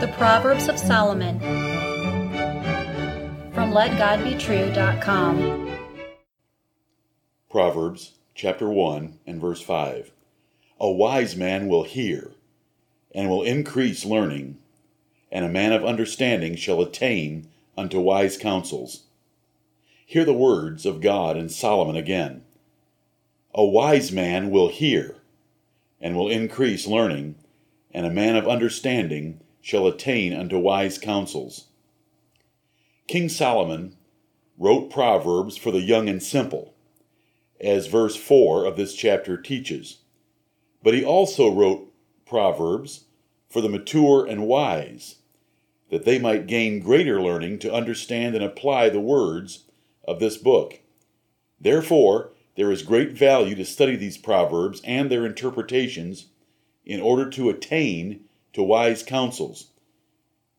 The Proverbs of Solomon from LetGodBetrue.com. Proverbs chapter 1 and verse 5. A wise man will hear and will increase learning, and a man of understanding shall attain unto wise counsels. Hear the words of God and Solomon again. A wise man will hear and will increase learning, and a man of understanding shall attain unto wise counsels. King Solomon wrote Proverbs for the young and simple, as verse 4 of this chapter teaches. But he also wrote Proverbs for the mature and wise, that they might gain greater learning to understand and apply the words of this book. Therefore, there is great value to study these proverbs and their interpretations in order to attain to wise counsels.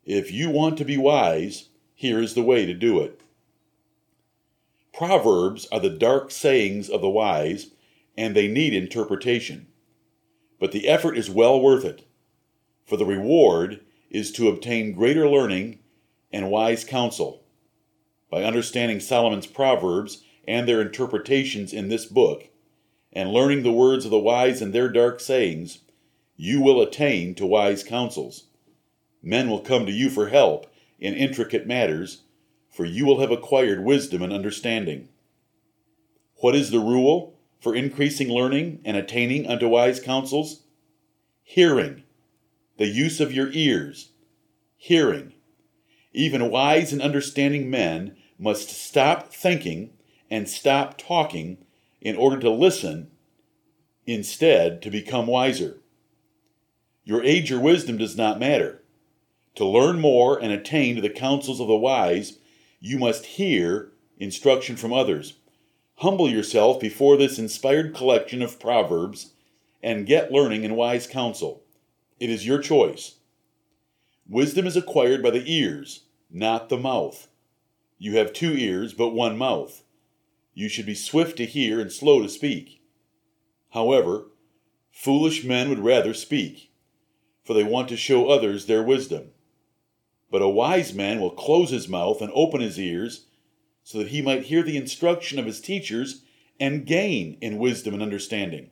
If you want to be wise, here is the way to do it. Proverbs are the dark sayings of the wise, and they need interpretation. But the effort is well worth it, for the reward is to obtain greater learning and wise counsel. By understanding Solomon's Proverbs and their interpretations in this book, and learning the words of the wise and their dark sayings, you will attain to wise counsels. Men will come to you for help in intricate matters, for you will have acquired wisdom and understanding. What is the rule for increasing learning and attaining unto wise counsels? Hearing, the use of your ears. Hearing. Even wise and understanding men must stop thinking and stop talking in order to listen, instead, to become wiser. Your age or wisdom does not matter. To learn more and attain to the counsels of the wise, you must hear instruction from others. Humble yourself before this inspired collection of proverbs and get learning and wise counsel. It is your choice. Wisdom is acquired by the ears, not the mouth. You have two ears, but one mouth. You should be swift to hear and slow to speak. However, foolish men would rather speak, for they want to show others their wisdom. But a wise man will close his mouth and open his ears, so that he might hear the instruction of his teachers and gain in wisdom and understanding.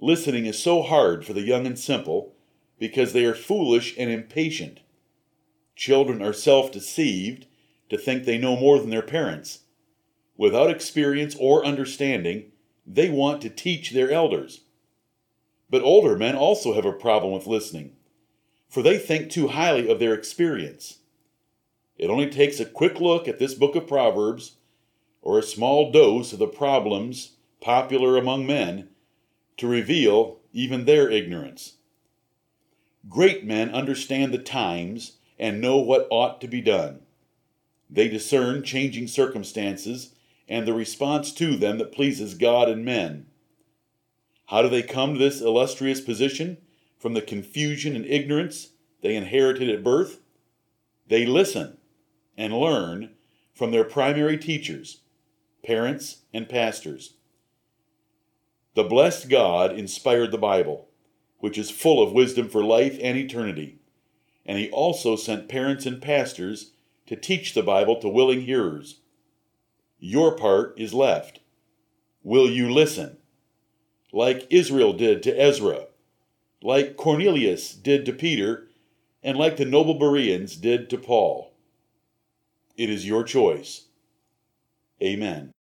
Listening is so hard for the young and simple because they are foolish and impatient. Children are self deceived to think they know more than their parents. Without experience or understanding, they want to teach their elders. But older men also have a problem with listening, for they think too highly of their experience. It only takes a quick look at this book of Proverbs, or a small dose of the problems popular among men, to reveal even their ignorance. Great men understand the times and know what ought to be done. They discern changing circumstances and the response to them that pleases God and men. How do they come to this illustrious position? From the confusion and ignorance they inherited at birth? They listen and learn from their primary teachers, parents, and pastors. The blessed God inspired the Bible, which is full of wisdom for life and eternity, and He also sent parents and pastors to teach the Bible to willing hearers. Your part is left. Will you listen? Like Israel did to Ezra, like Cornelius did to Peter, and like the noble Bereans did to Paul. It is your choice. Amen.